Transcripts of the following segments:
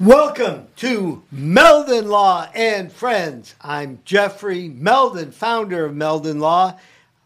Welcome to Meldon Law and Friends. I'm Jeffrey Meldon, founder of Meldon Law.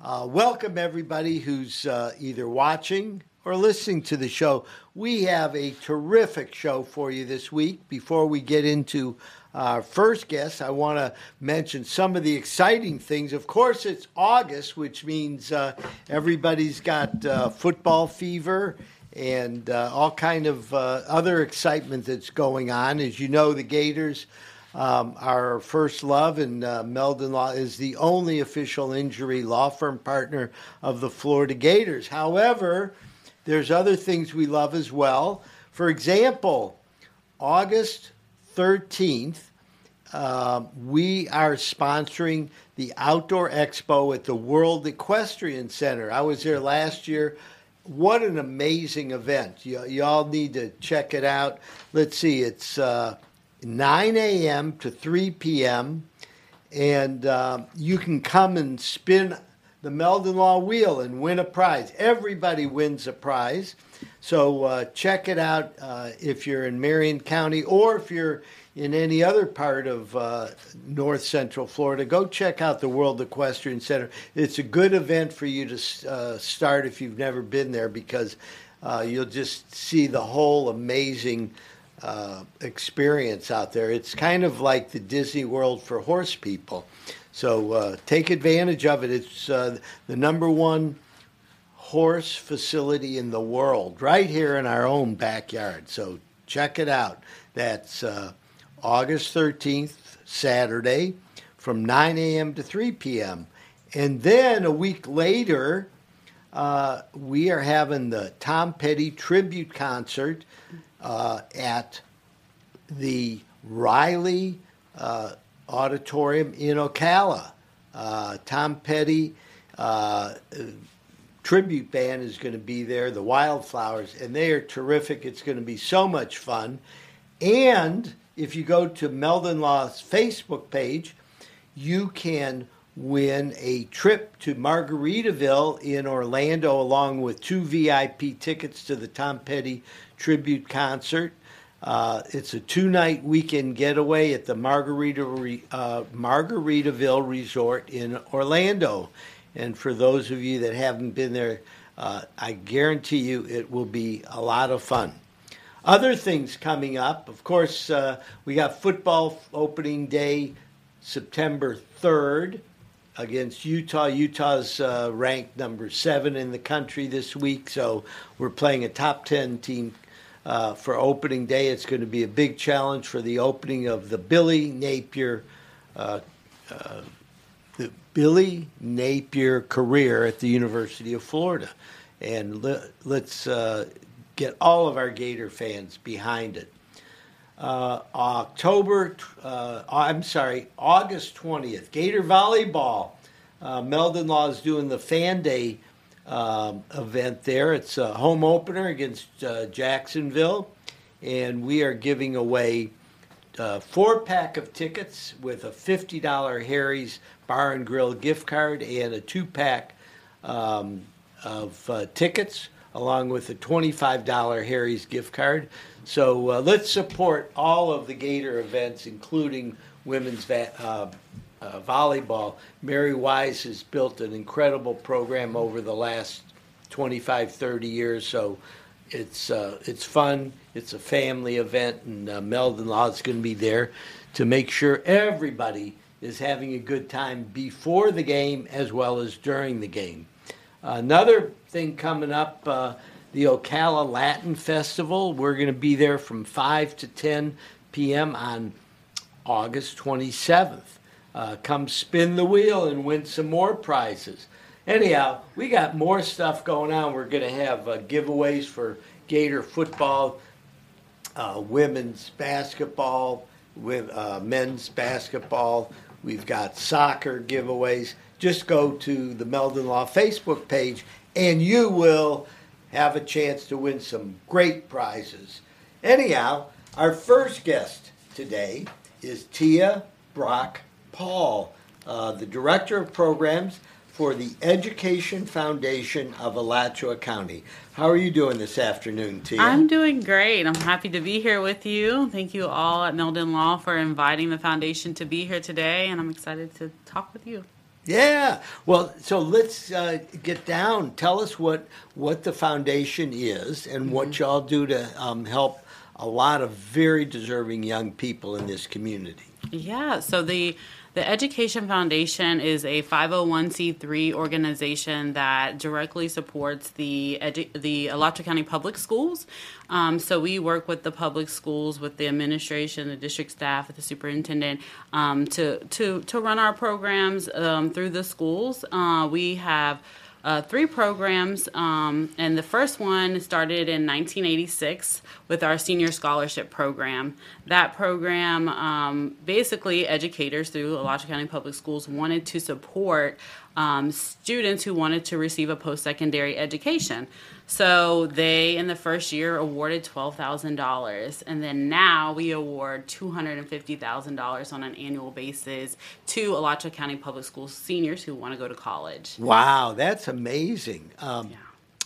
Uh, welcome everybody who's uh, either watching or listening to the show. We have a terrific show for you this week. Before we get into our first guest, I want to mention some of the exciting things. Of course, it's August, which means uh, everybody's got uh, football fever and uh, all kind of uh, other excitement that's going on. As you know, the Gators, um, our first love, and uh, Meldon Law is the only official injury law firm partner of the Florida Gators. However, there's other things we love as well. For example, August 13th, uh, we are sponsoring the Outdoor Expo at the World Equestrian Center. I was there last year what an amazing event. You, you all need to check it out. Let's see, it's uh, 9 a.m. to 3 p.m., and uh, you can come and spin the Meldon Law wheel and win a prize. Everybody wins a prize. So uh, check it out uh, if you're in Marion County or if you're in any other part of uh, north central Florida, go check out the World Equestrian Center. It's a good event for you to uh, start if you've never been there because uh, you'll just see the whole amazing uh, experience out there. It's kind of like the Disney World for horse people. So uh, take advantage of it. It's uh, the number one horse facility in the world, right here in our own backyard. So check it out. That's August 13th, Saturday, from 9 a.m. to 3 p.m. And then a week later, uh, we are having the Tom Petty tribute concert uh, at the Reilly uh, Auditorium in Ocala. Uh, Tom Petty uh, tribute band is going to be there, the Wildflowers, and they are terrific. It's going to be so much fun. And if you go to Meldon Law's Facebook page, you can win a trip to Margaritaville in Orlando along with two VIP tickets to the Tom Petty tribute concert. Uh, it's a two night weekend getaway at the Margarita, uh, Margaritaville Resort in Orlando. And for those of you that haven't been there, uh, I guarantee you it will be a lot of fun. Other things coming up, of course, uh, we got football opening day September 3rd against Utah. Utah's uh, ranked number seven in the country this week, so we're playing a top 10 team uh, for opening day. It's going to be a big challenge for the opening of the Billy Napier. Uh, uh the Billy Napier career at the University of Florida, and let, us uh, get all of our Gator fans behind it. Uh, October, uh, I'm sorry, August 20th, Gator Volleyball. Uh, Meldon Law is doing the Fan Day um, event there. It's a home opener against uh, Jacksonville, and we are giving away a uh, four pack of tickets with a $50 Harry's Bar and Grill gift card and a two pack um, of uh, tickets along with a $25 Harry's gift card. So uh, let's support all of the Gator events, including women's va- uh, uh, volleyball. Mary Wise has built an incredible program over the last 25, 30 years. So it's uh, it's fun. It's a family event, and uh, Meldon Law is going to be there to make sure everybody is having a good time before the game as well as during the game. Another thing coming up, uh, the Ocala Latin Festival. We're going to be there from 5 to 10 p.m. on August 27th. Uh, come spin the wheel and win some more prizes. Anyhow, we got more stuff going on. We're going to have uh, giveaways for Gator football, uh, women's basketball, with, uh, men's basketball. We've got soccer giveaways just go to the Meldon Law Facebook page and you will have a chance to win some great prizes. Anyhow, our first guest today is Tia Brock Paul, uh, the Director of Programs for the Education Foundation of Alachua County. How are you doing this afternoon, Tia? I'm doing great. I'm happy to be here with you. Thank you all at Meldon Law for inviting the foundation to be here today, and I'm excited to talk with you. Yeah. Well, so let's uh, get down. Tell us what what the foundation is and mm-hmm. what y'all do to um, help a lot of very deserving young people in this community. Yeah. So the the Education Foundation is a 501c3 organization that directly supports the edu- the Alachua County Public Schools. Um, so we work with the public schools, with the administration, the district staff, the superintendent um, to to to run our programs um, through the schools. Uh, we have uh, three programs, um, and the first one started in 1986 with our senior scholarship program. That program, um, basically, educators through Alachua County Public Schools wanted to support um, students who wanted to receive a post secondary education. So they, in the first year, awarded $12,000. And then now we award $250,000 on an annual basis to Alachua County Public Schools seniors who want to go to college. Wow, that's amazing. Um, yeah.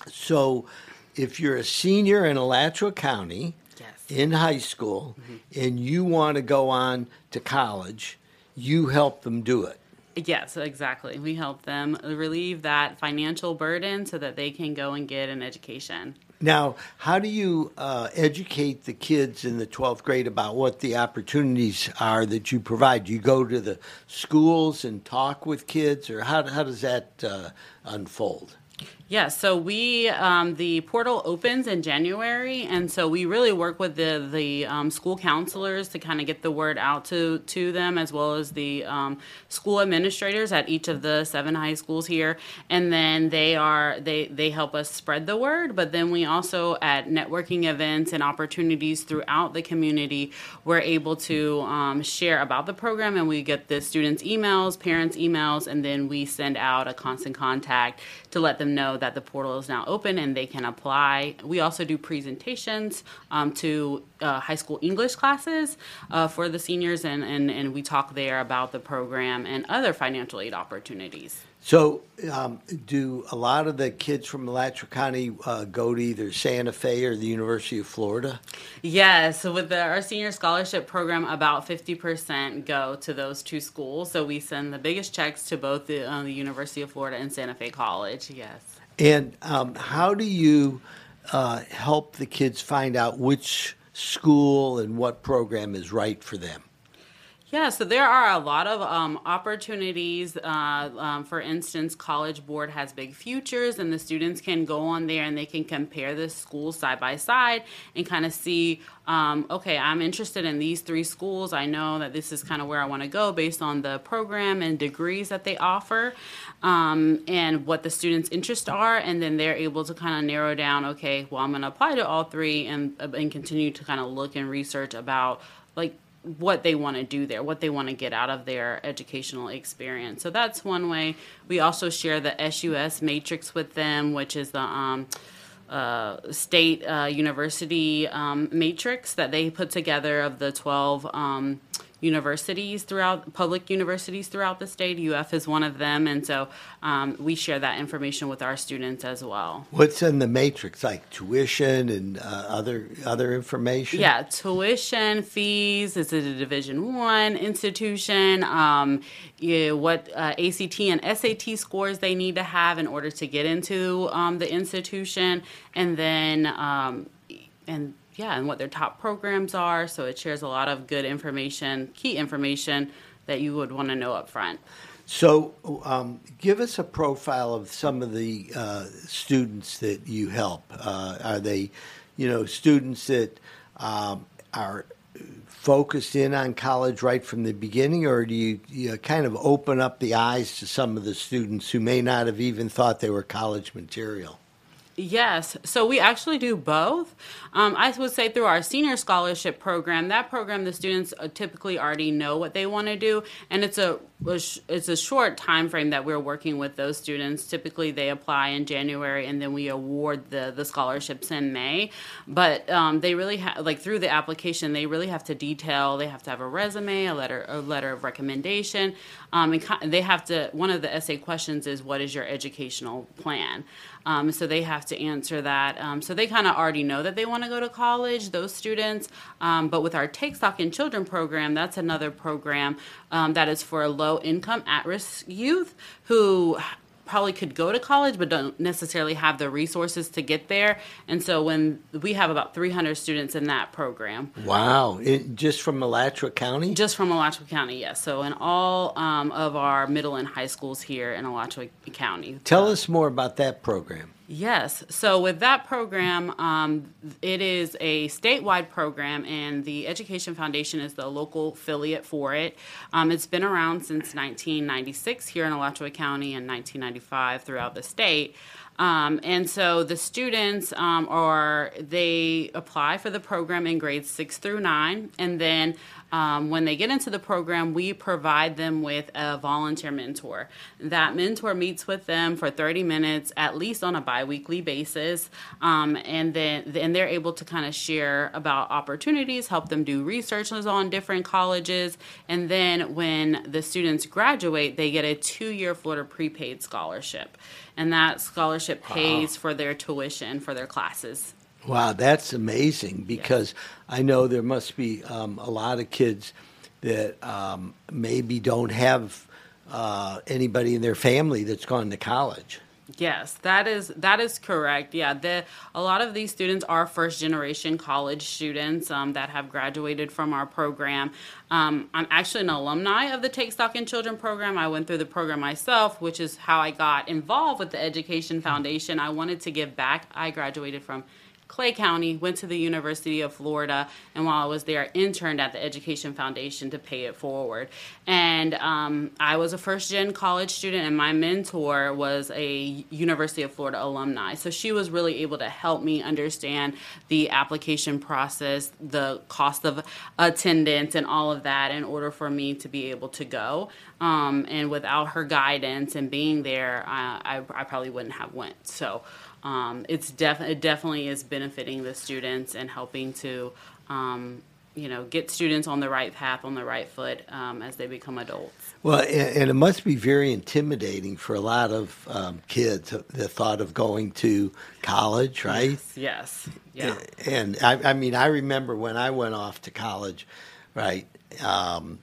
So if you're a senior in Alachua County yes. in high school mm-hmm. and you want to go on to college, you help them do it. Yes, exactly. We help them relieve that financial burden so that they can go and get an education. Now, how do you uh, educate the kids in the 12th grade about what the opportunities are that you provide? Do you go to the schools and talk with kids, or how, how does that uh, unfold? Yeah, so we um, the portal opens in January, and so we really work with the the um, school counselors to kind of get the word out to to them, as well as the um, school administrators at each of the seven high schools here, and then they are they they help us spread the word. But then we also at networking events and opportunities throughout the community, we're able to um, share about the program, and we get the students' emails, parents' emails, and then we send out a constant contact to let them know that the portal is now open and they can apply. We also do presentations um, to uh, high school English classes uh, for the seniors, and, and, and we talk there about the program and other financial aid opportunities. So, um, do a lot of the kids from Alachua County uh, go to either Santa Fe or the University of Florida? Yes. So, with the, our senior scholarship program, about 50% go to those two schools. So, we send the biggest checks to both the, uh, the University of Florida and Santa Fe College. Yes. And um, how do you uh, help the kids find out which school and what program is right for them? Yeah, so there are a lot of um, opportunities. Uh, um, for instance, College Board has big futures, and the students can go on there and they can compare the schools side by side and kind of see um, okay, I'm interested in these three schools. I know that this is kind of where I want to go based on the program and degrees that they offer um, and what the students' interests are. And then they're able to kind of narrow down, okay, well, I'm going to apply to all three and, and continue to kind of look and research about like what they want to do there, what they want to get out of their educational experience. So that's one way. We also share the SUS matrix with them, which is the um, uh, state uh, university um, matrix that they put together of the 12 um, universities throughout public universities throughout the state. UF is one of them, and so um, we share that information with our students as well. What's in the matrix, like tuition and uh, other other information? Yeah, tuition, fees. Is it a Division One institution? Um, you what uh, ACT and SAT scores they need to have in order to get into um, the institution, and then um, and yeah, and what their top programs are. So it shares a lot of good information, key information that you would want to know up front. So, um, give us a profile of some of the uh, students that you help. Uh, are they, you know, students that um, are focused in on college right from the beginning, or do you, you kind of open up the eyes to some of the students who may not have even thought they were college material? Yes, so we actually do both. Um, I would say through our senior scholarship program, that program the students uh, typically already know what they want to do, and it's a it's a short time frame that we're working with those students. Typically, they apply in January, and then we award the the scholarships in May. But um, they really like through the application, they really have to detail. They have to have a resume, a letter a letter of recommendation, um, and they have to. One of the essay questions is, "What is your educational plan?" Um, so they have to answer that. Um, so they kind of already know that they want to go to college, those students. Um, but with our Take Stock in Children program, that's another program um, that is for low income at risk youth who probably could go to college but don't necessarily have the resources to get there. And so when we have about 300 students in that program. Wow. It, just from Alachua County? Just from Alachua County, yes. So in all um, of our middle and high schools here in Alachua County. Tell us more about that program. Yes. So with that program, um, it is a statewide program, and the Education Foundation is the local affiliate for it. Um, it's been around since 1996 here in Alachua County and 1995 throughout the state. Um, and so the students um, are they apply for the program in grades six through nine, and then um, when they get into the program, we provide them with a volunteer mentor. That mentor meets with them for 30 minutes, at least on a biweekly basis, um, and then and they're able to kind of share about opportunities, help them do research on different colleges, and then when the students graduate, they get a two-year Florida prepaid scholarship, and that scholarship pays wow. for their tuition for their classes. Wow, that's amazing because yeah. I know there must be um, a lot of kids that um, maybe don't have uh, anybody in their family that's gone to college. Yes, that is that is correct. Yeah, the a lot of these students are first generation college students um, that have graduated from our program. Um, I'm actually an alumni of the Take Stock in Children program. I went through the program myself, which is how I got involved with the Education Foundation. I wanted to give back. I graduated from Clay County, went to the University of Florida, and while I was there, interned at the Education Foundation to pay it forward. And um, I was a first gen college student, and my mentor was a University of Florida alumni. So she was really able to help me understand the application process, the cost of attendance, and all of that in order for me to be able to go. Um, and without her guidance and being there, I, I, I probably wouldn't have went. So um, it's def- it definitely is benefiting the students and helping to um, you know get students on the right path on the right foot um, as they become adults well and, and, it must be very intimidating for a lot of um, kids the thought of going to college right yes, yes. yeah and I, I, mean i remember when i went off to college right um,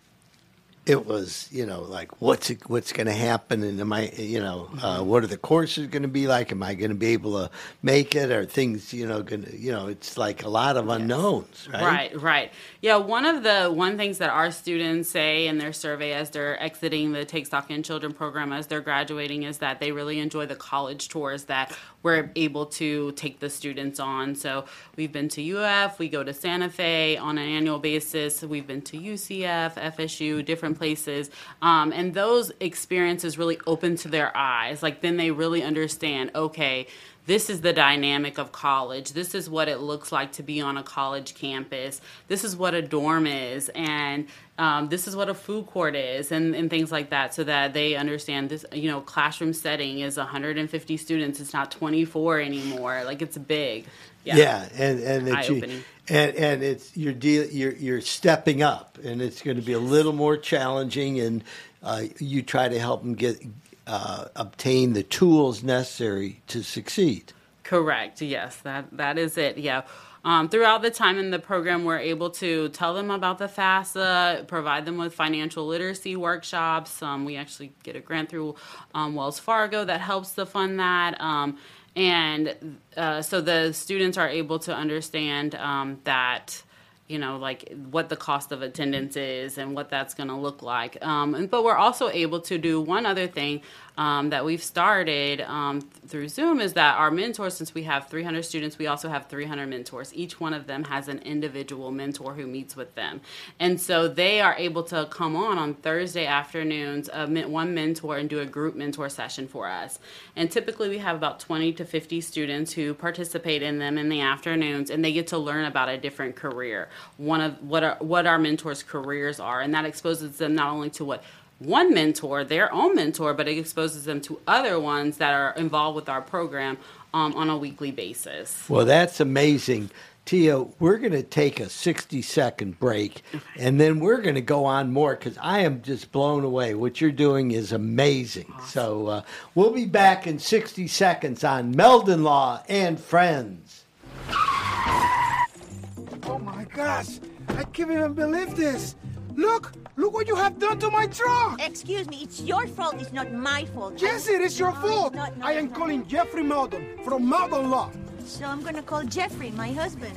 it was you know like what's it, what's going to happen and am I you know uh, mm-hmm. what are the courses going to be like? Am I going to be able to make it? Or things you know going to you know it's like a lot of unknowns right? Right right. Yeah one of the one things that our students say in their survey as they're exiting the Take Stock in Children program as they're graduating is that they really enjoy the college tours that we're able to take the students on so we've been to UF we go to Santa Fe on an annual basis we've been to UCF FSU different places. Um, and those experiences really open to their eyes. Like then they really understand, okay, this is the dynamic of college. This is what it looks like to be on a college campus. This is what a dorm is. And um, this is what a food court is and, and things like that so that they understand this you know classroom setting is 150 students it's not 24 anymore like it's big yeah, yeah and and it's you, and and it's you're deal you're you're stepping up and it's going to be a little more challenging and uh, you try to help them get uh, obtain the tools necessary to succeed correct yes that that is it yeah um, throughout the time in the program, we're able to tell them about the FAFSA, provide them with financial literacy workshops. Um, we actually get a grant through um, Wells Fargo that helps to fund that. Um, and uh, so the students are able to understand um, that you know, like what the cost of attendance is and what that's going to look like. Um, and, but we're also able to do one other thing um, that we've started um, through Zoom is that our mentors, since we have 300 students, we also have 300 mentors. Each one of them has an individual mentor who meets with them. And so they are able to come on on Thursday afternoons, uh, one mentor, and do a group mentor session for us. And typically we have about 20 to 50 students who participate in them in the afternoons, and they get to learn about a different career. One of what are, what our mentors' careers are, and that exposes them not only to what one mentor, their own mentor, but it exposes them to other ones that are involved with our program um, on a weekly basis. Well, that's amazing. Tia, we're going to take a 60 second break okay. and then we're going to go on more because I am just blown away. What you're doing is amazing. Awesome. So uh, we'll be back in 60 seconds on Meldon Law and Friends. Oh my gosh, I can't even believe this. Look, look what you have done to my truck! Excuse me, it's your fault, it's not my fault. Yes, it is your fault! Not, I am calling Jeffrey Meldon from Meldon Law. So I'm gonna call Jeffrey, my husband.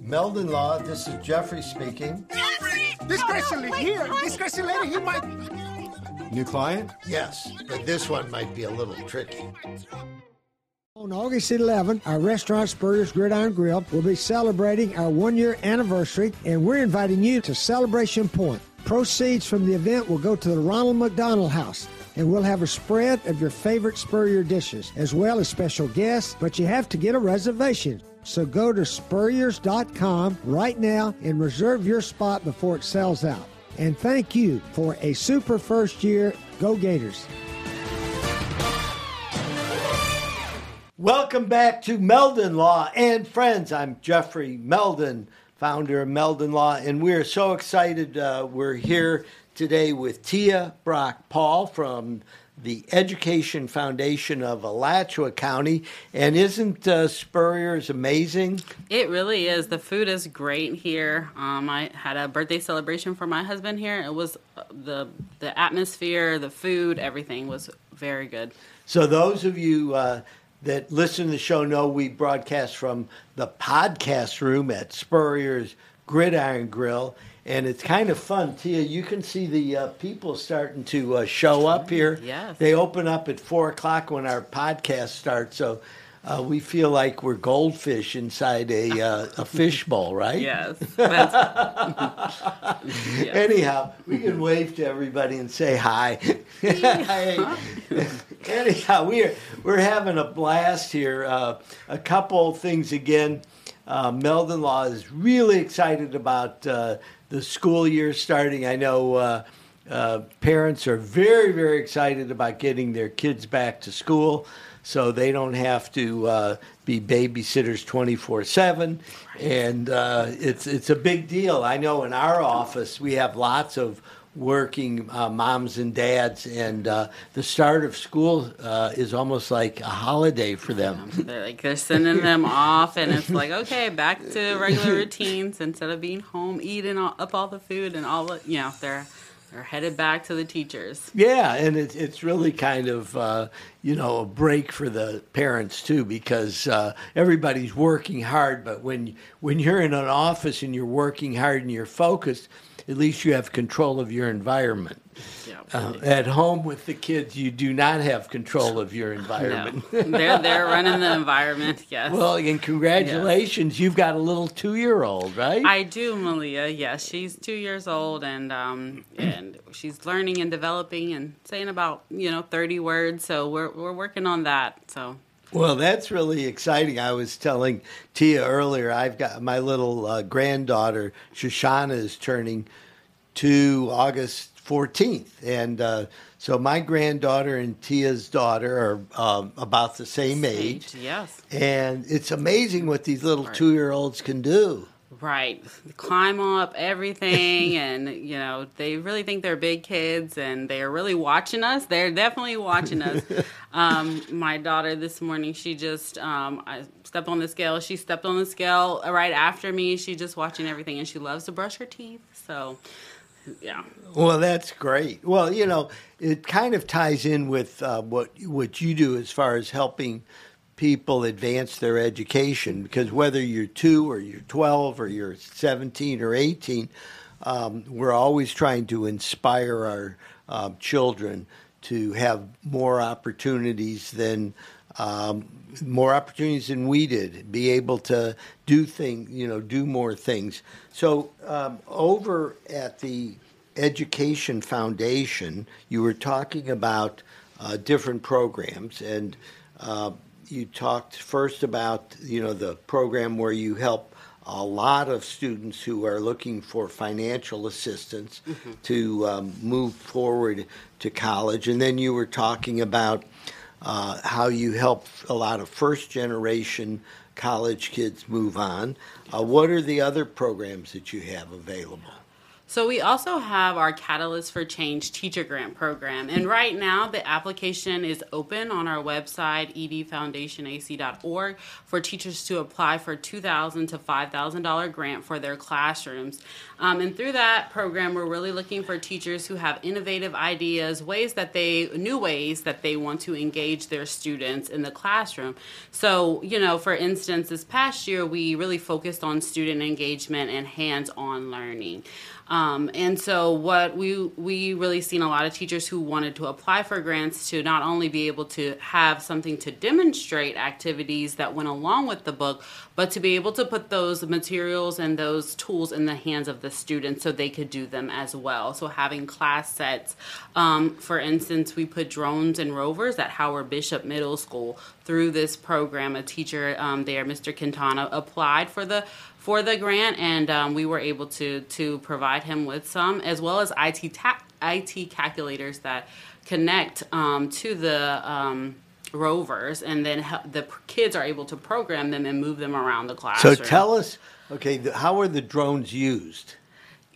Meldon Law, this is Jeffrey speaking. Jeffrey! This crazy lady here, this crazy lady, he might... New client? Yes, but this one might be a little tricky. On August 11th, our restaurant Spurrier's Gridiron Grill will be celebrating our one year anniversary, and we're inviting you to Celebration Point. Proceeds from the event will go to the Ronald McDonald House, and we'll have a spread of your favorite Spurrier dishes, as well as special guests, but you have to get a reservation. So go to spurriers.com right now and reserve your spot before it sells out. And thank you for a super first year. Go Gators! Welcome back to Meldon Law and Friends. I'm Jeffrey Meldon, founder of Meldon Law, and we're so excited. Uh, we're here today with Tia Brock Paul from the Education Foundation of Alachua County. And isn't uh, Spurrier's amazing? It really is. The food is great here. Um, I had a birthday celebration for my husband here. It was uh, the the atmosphere, the food, everything was very good. So those of you. Uh, that listen to the show know we broadcast from the podcast room at Spurrier's Gridiron Grill. And it's kind of fun, Tia. You can see the uh, people starting to uh, show up here. Yes. They open up at four o'clock when our podcast starts. So uh, we feel like we're goldfish inside a uh, a fishbowl, right? Yes. yes. Anyhow, we can wave to everybody and say hi. Anyhow, we're we're having a blast here. Uh, a couple things again. Uh, Meldon Law is really excited about uh, the school year starting. I know. Uh, parents are very, very excited about getting their kids back to school so they don't have to uh, be babysitters 24 7 and uh, it's it's a big deal. I know in our office we have lots of working uh, moms and dads and uh, the start of school uh, is almost like a holiday for them. They're like they're sending them off and it's like okay back to regular routines instead of being home eating all, up all the food and all the you know they're are headed back to the teachers. Yeah, and it, it's really kind of uh, you know a break for the parents too because uh, everybody's working hard. But when when you're in an office and you're working hard and you're focused, at least you have control of your environment. Yeah, uh, at home with the kids, you do not have control of your environment. No. they're they're running the environment. Yes. Well, and congratulations, yes. you've got a little two year old, right? I do, Malia. Yes, she's two years old, and um, and she's learning and developing and saying about you know thirty words. So we're we're working on that. So well, that's really exciting. I was telling Tia earlier, I've got my little uh, granddaughter, Shoshana, is turning two August 14th. And uh, so my granddaughter and Tia's daughter are um, about the same age. Yes. And it's amazing what these little two year olds can do. Right. Climb up everything and you know, they really think they're big kids and they're really watching us. They're definitely watching us. um, my daughter this morning, she just um, I stepped on the scale. She stepped on the scale right after me. She's just watching everything and she loves to brush her teeth. So yeah. Well, that's great. Well, you know, it kind of ties in with uh, what what you do as far as helping people advance their education because whether you're two or you're 12 or you're 17 or 18, um, we're always trying to inspire our um, children to have more opportunities than um, more opportunities than we did, be able to do things, you know, do more things. So um, over at the Education Foundation, you were talking about uh, different programs, and uh, you talked first about you know the program where you help a lot of students who are looking for financial assistance to um, move forward to college, and then you were talking about uh, how you help a lot of first generation college kids move on. Uh, what are the other programs that you have available? So we also have our Catalyst for Change teacher grant program. And right now the application is open on our website, edfoundationac.org, for teachers to apply for $2,000 to $5,000 grant for their classrooms. Um, and through that program, we're really looking for teachers who have innovative ideas, ways that they, new ways that they want to engage their students in the classroom. So, you know, for instance, this past year, we really focused on student engagement and hands on learning. Um, and so what we we really seen a lot of teachers who wanted to apply for grants to not only be able to have something to demonstrate activities that went along with the book, but to be able to put those materials and those tools in the hands of the students so they could do them as well. So having class sets, um, for instance, we put drones and rovers at Howard Bishop Middle School through this program. A teacher um, there, Mr. Quintana, applied for the for the grant, and um, we were able to to provide him with some, as well as IT ta- IT calculators that connect um, to the um, rovers, and then the kids are able to program them and move them around the classroom. So tell us, okay, the, how are the drones used?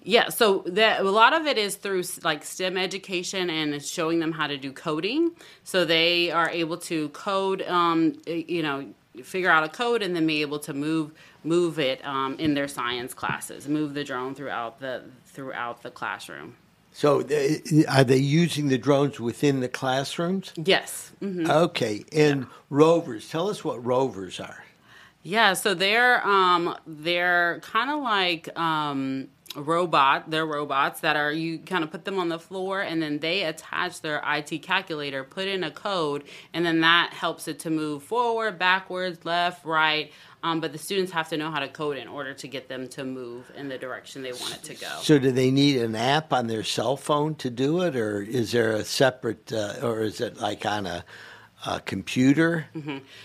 Yeah, so that a lot of it is through like STEM education and it's showing them how to do coding. So they are able to code, um, you know, figure out a code and then be able to move move it um, in their science classes, move the drone throughout the throughout the classroom. So they, are they using the drones within the classrooms? Yes. hmm Okay, and rovers. Tell us what rovers are. Yeah, so they're um they're kind of like um robot they're robots that are you kind of put them on the floor and then they attach their IT calculator put in a code and then that helps it to move forward backwards left right. Um, but the students have to know how to code in order to get them to move in the direction they want it to go. So do they need an app on their cell phone to do it, or is there a separate, uh, or is it like on a, a computer?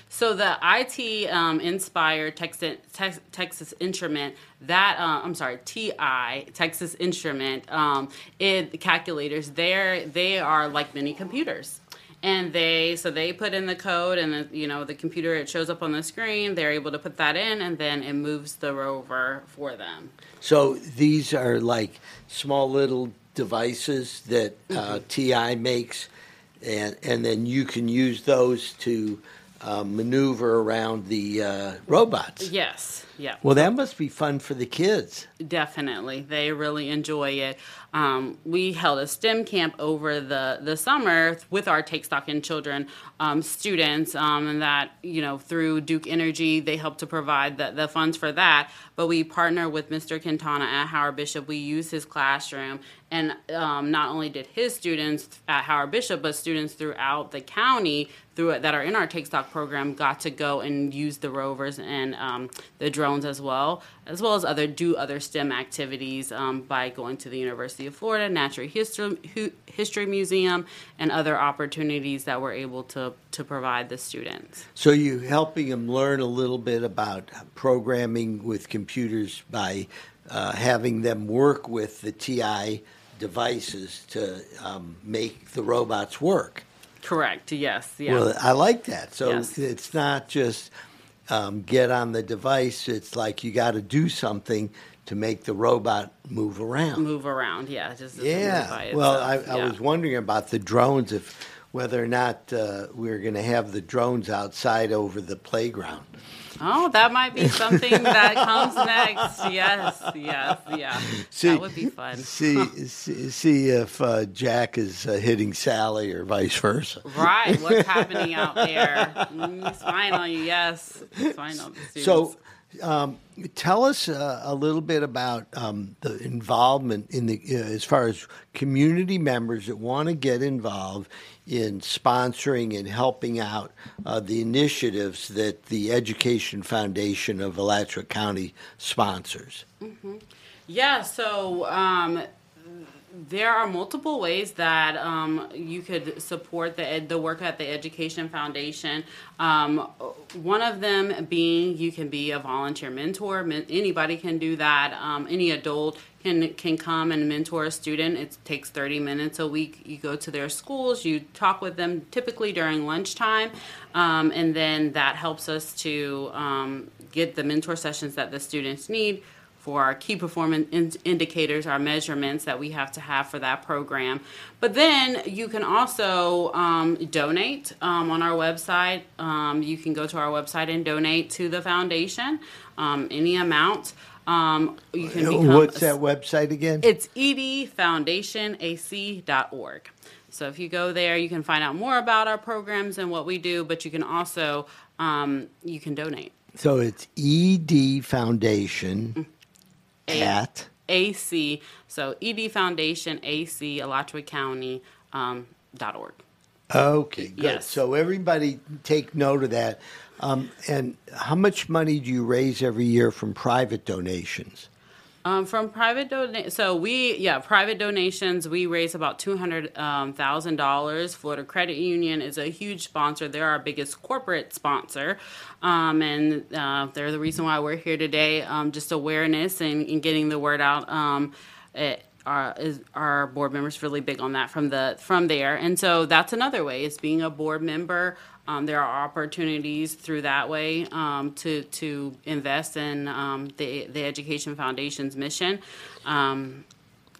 So the IT um, inspired Texas, Tex, Texas Instrument that uh, I'm sorry TI Texas Instrument um, it calculators there they are like mini computers. And they so they put in the code and the, you know the computer it shows up on the screen they're able to put that in and then it moves the rover for them. So these are like small little devices that uh, TI makes, and and then you can use those to uh, maneuver around the uh, robots. yes yeah Well, that must be fun for the kids. Definitely, they really enjoy it. Um, we held a STEM camp over the the summer with our Take Stock in Children um, students, um, and that you know through Duke Energy they help to provide the, the funds for that. But we partner with Mr. Quintana at Howard Bishop. We use his classroom, and um, not only did his students at Howard Bishop, but students throughout the county through that are in our Take Stock program got to go and use the rovers and um, the as well, as well as other do other STEM activities um, by going to the University of Florida Natural History, History Museum and other opportunities that we're able to to provide the students. So you helping them learn a little bit about programming with computers by uh, having them work with the TI devices to um, make the robots work. Correct. Yes. Yeah. Well, I like that. So Yes. it's not just um, get on the device. It's like you got to do something to make the robot move around. move around. Yeah. Just Yeah. Well, I, itself. I was wondering about the drones, if whether or not uh, we're going to have the drones outside over the playground. Oh, that might be something that comes next. Yes, yes, yeah. that would be fun. See, see, see if uh, Jack is uh, hitting Sally or vice versa. Right, what's happening out there? Mm, spying on you, yes. Spying on the students. So, Um, tell us uh, a little bit about um, the involvement in the uh, as far as community members that want to get involved in sponsoring and helping out uh, the initiatives that the Education Foundation of Alachua County sponsors. Yeah, so um, there are multiple ways that um, you could support the ed- the work at the Education Foundation. Um, one of them being you can be a volunteer mentor. Men- anybody can do that. Um, any adult can can come and mentor a student. It takes 30 minutes a week. You go to their schools, you talk with them typically during lunchtime, um, and then that helps us to um, get the mentor sessions that the students need for our key performance in- indicators, our measurements that we have to have for that program. But then you can also um, donate um, on our website. Um, you can go to our website and donate to the foundation, um, any amount. Um, you can become What's that website again? it's edfoundationac.org. So if you go there, you can find out more about our programs and what we do, but you can also um, you can donate. so it's ED Foundation A- at AC. So ED Foundation AC Alachua County um, dot org. Okay, good. Yes. So everybody take note of that. Um, and how much money do you raise every year from private donations? Um, from private donation, so we yeah private donations we raise about two hundred um, thousand dollars. Florida Credit Union is a huge sponsor. They're our biggest corporate sponsor, um, and uh, they're the reason why we're here today. Um, just awareness and, and getting the word out. Um, it, our, is our board members really big on that from the from there, and so that's another way is being a board member. Um, there are opportunities through that way um, to to invest in um, the the Education Foundation's mission. Um,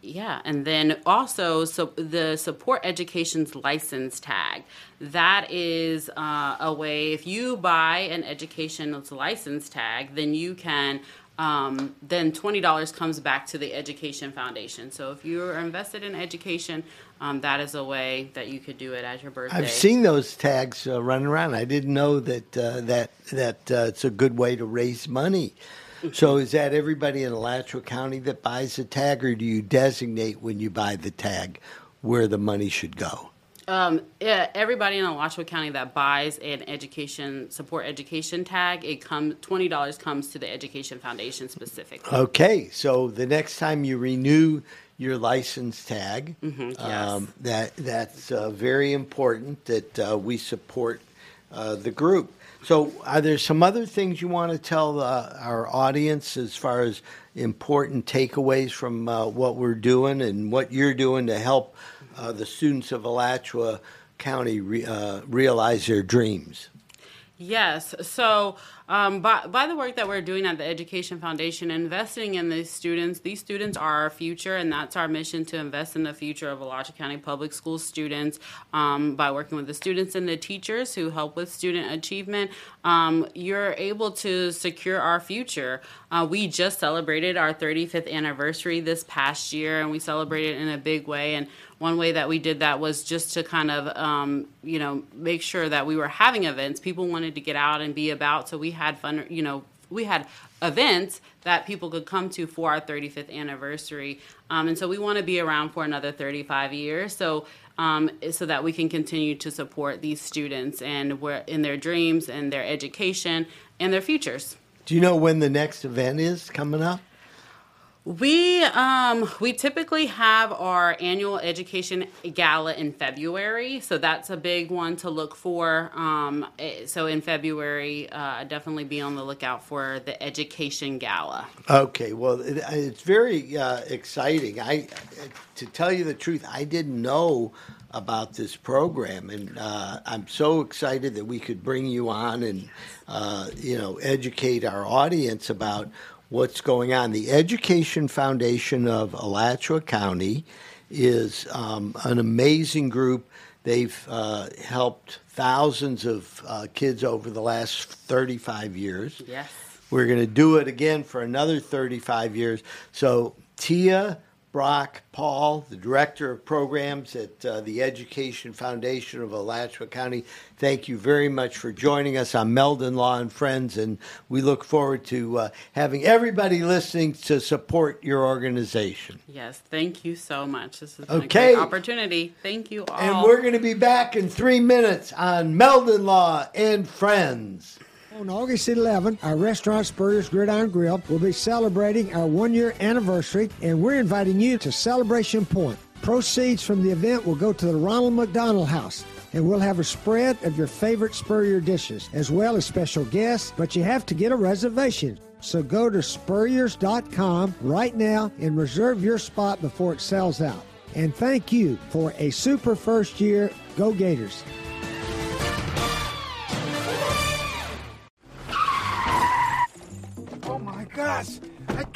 yeah, and then also so the support education's license tag. That is uh, a way if you buy an education's license tag, then you can. Um, then twenty dollars comes back to the Education Foundation. So if you are invested in education, um, that is a way that you could do it as your birthday. I've seen those tags uh, running around. I didn't know that uh, that that uh, it's a good way to raise money. So is that everybody in Alachua County that buys a tag, or do you designate when you buy the tag where the money should go? Um, yeah, everybody in Alachua County that buys an education support education tag, it comes twenty dollars comes to the Education Foundation specifically. Okay, so the next time you renew your license tag, yes. um, that that's uh, very important that uh, we support uh, the group. So, are there some other things you want to tell uh, our audience as far as important takeaways from uh, what we're doing and what you're doing to help uh, the students of Alachua County re- uh, realize their dreams? Yes. So, um, by, by the work that we're doing at the Education Foundation, investing in these students, these students are our future, and that's our mission to invest in the future of Alachua County Public School students um, by working with the students and the teachers who help with student achievement. Um, you're able to secure our future. Uh, we just celebrated our 35th anniversary this past year, and we celebrated in a big way. And one way that we did that was just to kind of um, you know make sure that we were having events people wanted to get out and be about so we had fun you know we had events that people could come to for our 35th anniversary um, and so we want to be around for another 35 years so um, so that we can continue to support these students and we're in their dreams and their education and their futures Do you know when the next event is coming up? We um we typically have our annual education gala in February, so that's a big one to look for. Um, eh, so in February, uh, definitely be on the lookout for the education gala. Okay, well, it, it's very uh, exciting. I, to tell you the truth, I didn't know about this program, and uh, I'm so excited that we could bring you on and uh, you know educate our audience about what's going on. The Education Foundation of Alachua County is um, an amazing group. They've uh, helped thousands of uh, kids over the last 35 years. Yes. We're going to do it again for another 35 years. So, Tia Brock Paul, the Director of Programs at uh, the Education Foundation of Alachua County. Thank you very much for joining us on Meldon Law and Friends, and we look forward to uh, having everybody listening to support your organization. Yes, thank you so much. This is Okay. a great opportunity. Thank you all. And we're going to be back in three minutes on Meldon Law and Friends. On August 11th, our restaurant Spurrier's Gridiron Grill will be celebrating our one year anniversary, and we're inviting you to Celebration Point. Proceeds from the event will go to the Ronald McDonald House. And we'll have a spread of your favorite Spurrier dishes, as well as special guests, but you have to get a reservation. So go to spurriers.com right now and reserve your spot before it sells out. And thank you for a super first year. Go Gators.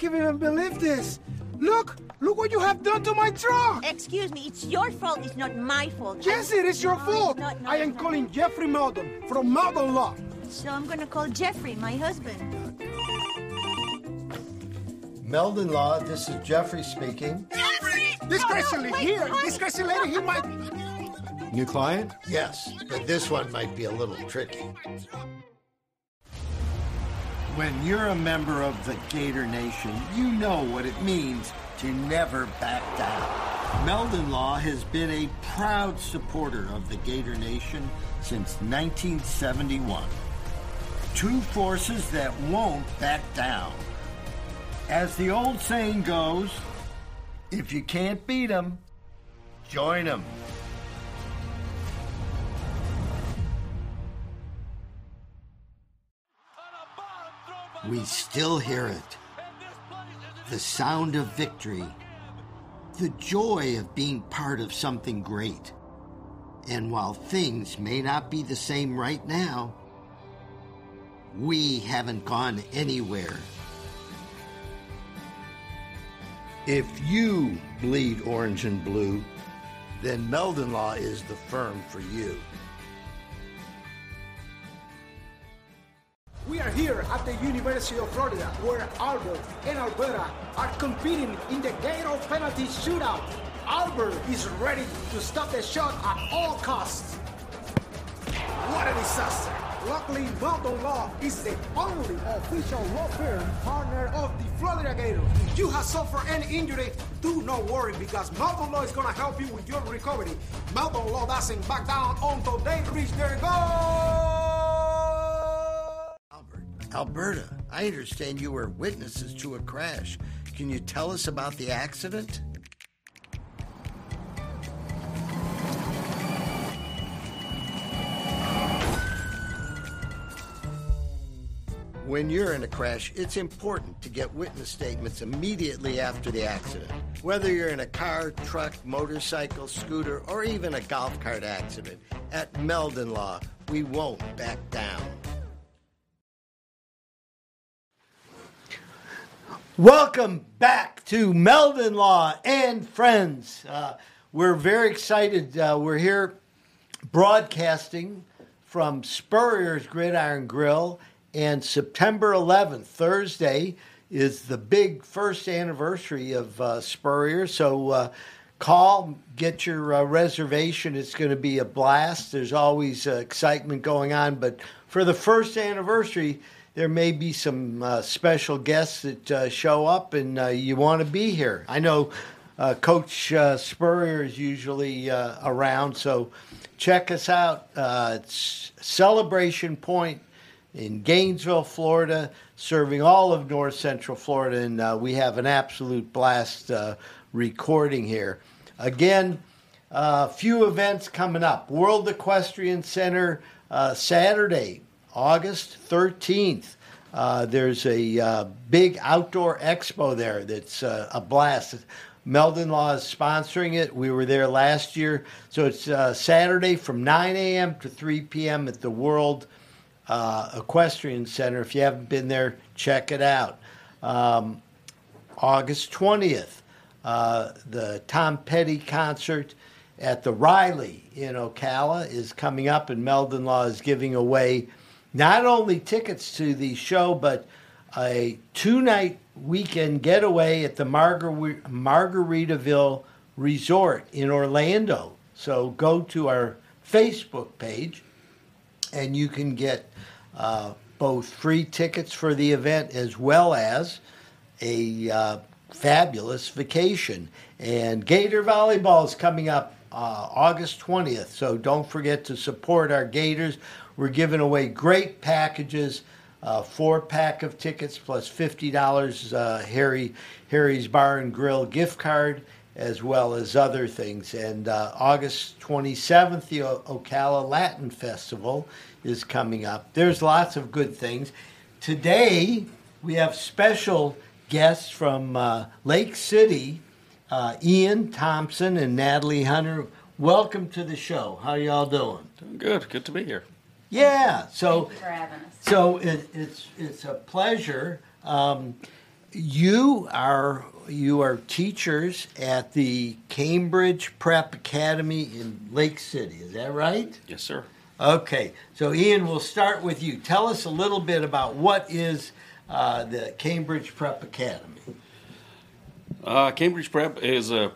Can't even believe this. Look, look what you have done to my truck. Excuse me, it's your fault, it's not my fault. Yes, it is your No, fault. it's not, no, I it's am not. calling Jeffrey Meldon from Meldon Law. So I'm gonna call Jeffrey, my husband. Meldon Law, this is Jeffrey speaking. Jeffrey! This No, crazy no, lady here, honey. this crazy lady, he might. New client? Yes, but this one might be a little tricky. When you're a member of the Gator Nation, you know what it means to never back down. Meldon Law has been a proud supporter of the Gator Nation since 1971. Two forces that won't back down. As the old saying goes, if you can't beat 'em, join 'em. We still hear it. The sound of victory. The joy of being part of something great. And while things may not be the same right now, we haven't gone anywhere. If you bleed orange and blue, then Meldon Law is the firm for you. We are here at the University of Florida, where Albert and Alberta are competing in the Gator penalty shootout. Albert is ready to stop the shot at all costs. What a disaster! Luckily, Meldon Law is the only official law firm partner of the Florida Gators. If you have suffered any injury, do not worry because Meldon Law is going to help you with your recovery. Meldon Law doesn't back down until they reach their goal. Albert, Alberta, I understand you were witnesses to a crash. Can you tell us about the accident? When you're in a crash, it's important to get witness statements immediately after the accident. Whether you're in a car, truck, motorcycle, scooter, or even a golf cart accident, at Meldon Law, we won't back down. Welcome back to Meldon Law and Friends. Uh, we're very excited. Uh, we're here broadcasting from Spurrier's Gridiron Grill, and September 11th, Thursday, is the big first anniversary of uh, Spurrier. So uh, call, get your uh, reservation. It's going to be a blast. There's always uh, excitement going on, but for the first anniversary, there may be some uh, special guests that uh, show up, and uh, you want to be here. I know uh, Coach uh, Spurrier is usually uh, around, so check us out. It's Celebration Point in Gainesville, Florida, serving all of North Central Florida, and we have an absolute blast recording here. Again, a few events coming up. World Equestrian Center Saturday, August 13th. Uh, there's a uh, big outdoor expo there that's uh, a blast. Meldon Law is sponsoring it. We were there last year. So it's uh, Saturday from 9 a.m. to 3 p.m. at the World uh, Equestrian Center. If you haven't been there, check it out. Um, August 20th, uh, the Tom Petty concert at the Reilly in Ocala is coming up, and Meldon Law is giving away not only tickets to the show, but a two night weekend getaway at the Margar- Margaritaville Resort in Orlando. So go to our Facebook page and you can get uh, both free tickets for the event as well as a uh, fabulous vacation. And Gator Volleyball is coming up uh, August 20th, so don't forget to support our Gators. We're giving away great packages. Uh, four pack of tickets plus fifty dollars uh, Harry Harry's Bar and Grill gift card, as well as other things. And uh, August 27th, the o- Ocala Latin Festival is coming up. There's lots of good things. Today we have special guests from uh, Lake City, uh, Ian Thompson and Natalie Hunter. Welcome to the show. How y'all doing? Doing good. Good to be here. Yeah. So. Thank you for having us. So it, it's it's a pleasure. Um, you are you are teachers at the Cambridge Prep Academy in Lake City. Is that right? Yes, sir. Okay. So Ian, we'll start with you. Tell us a little bit about what is uh, the Cambridge Prep Academy. Uh, Cambridge Prep is a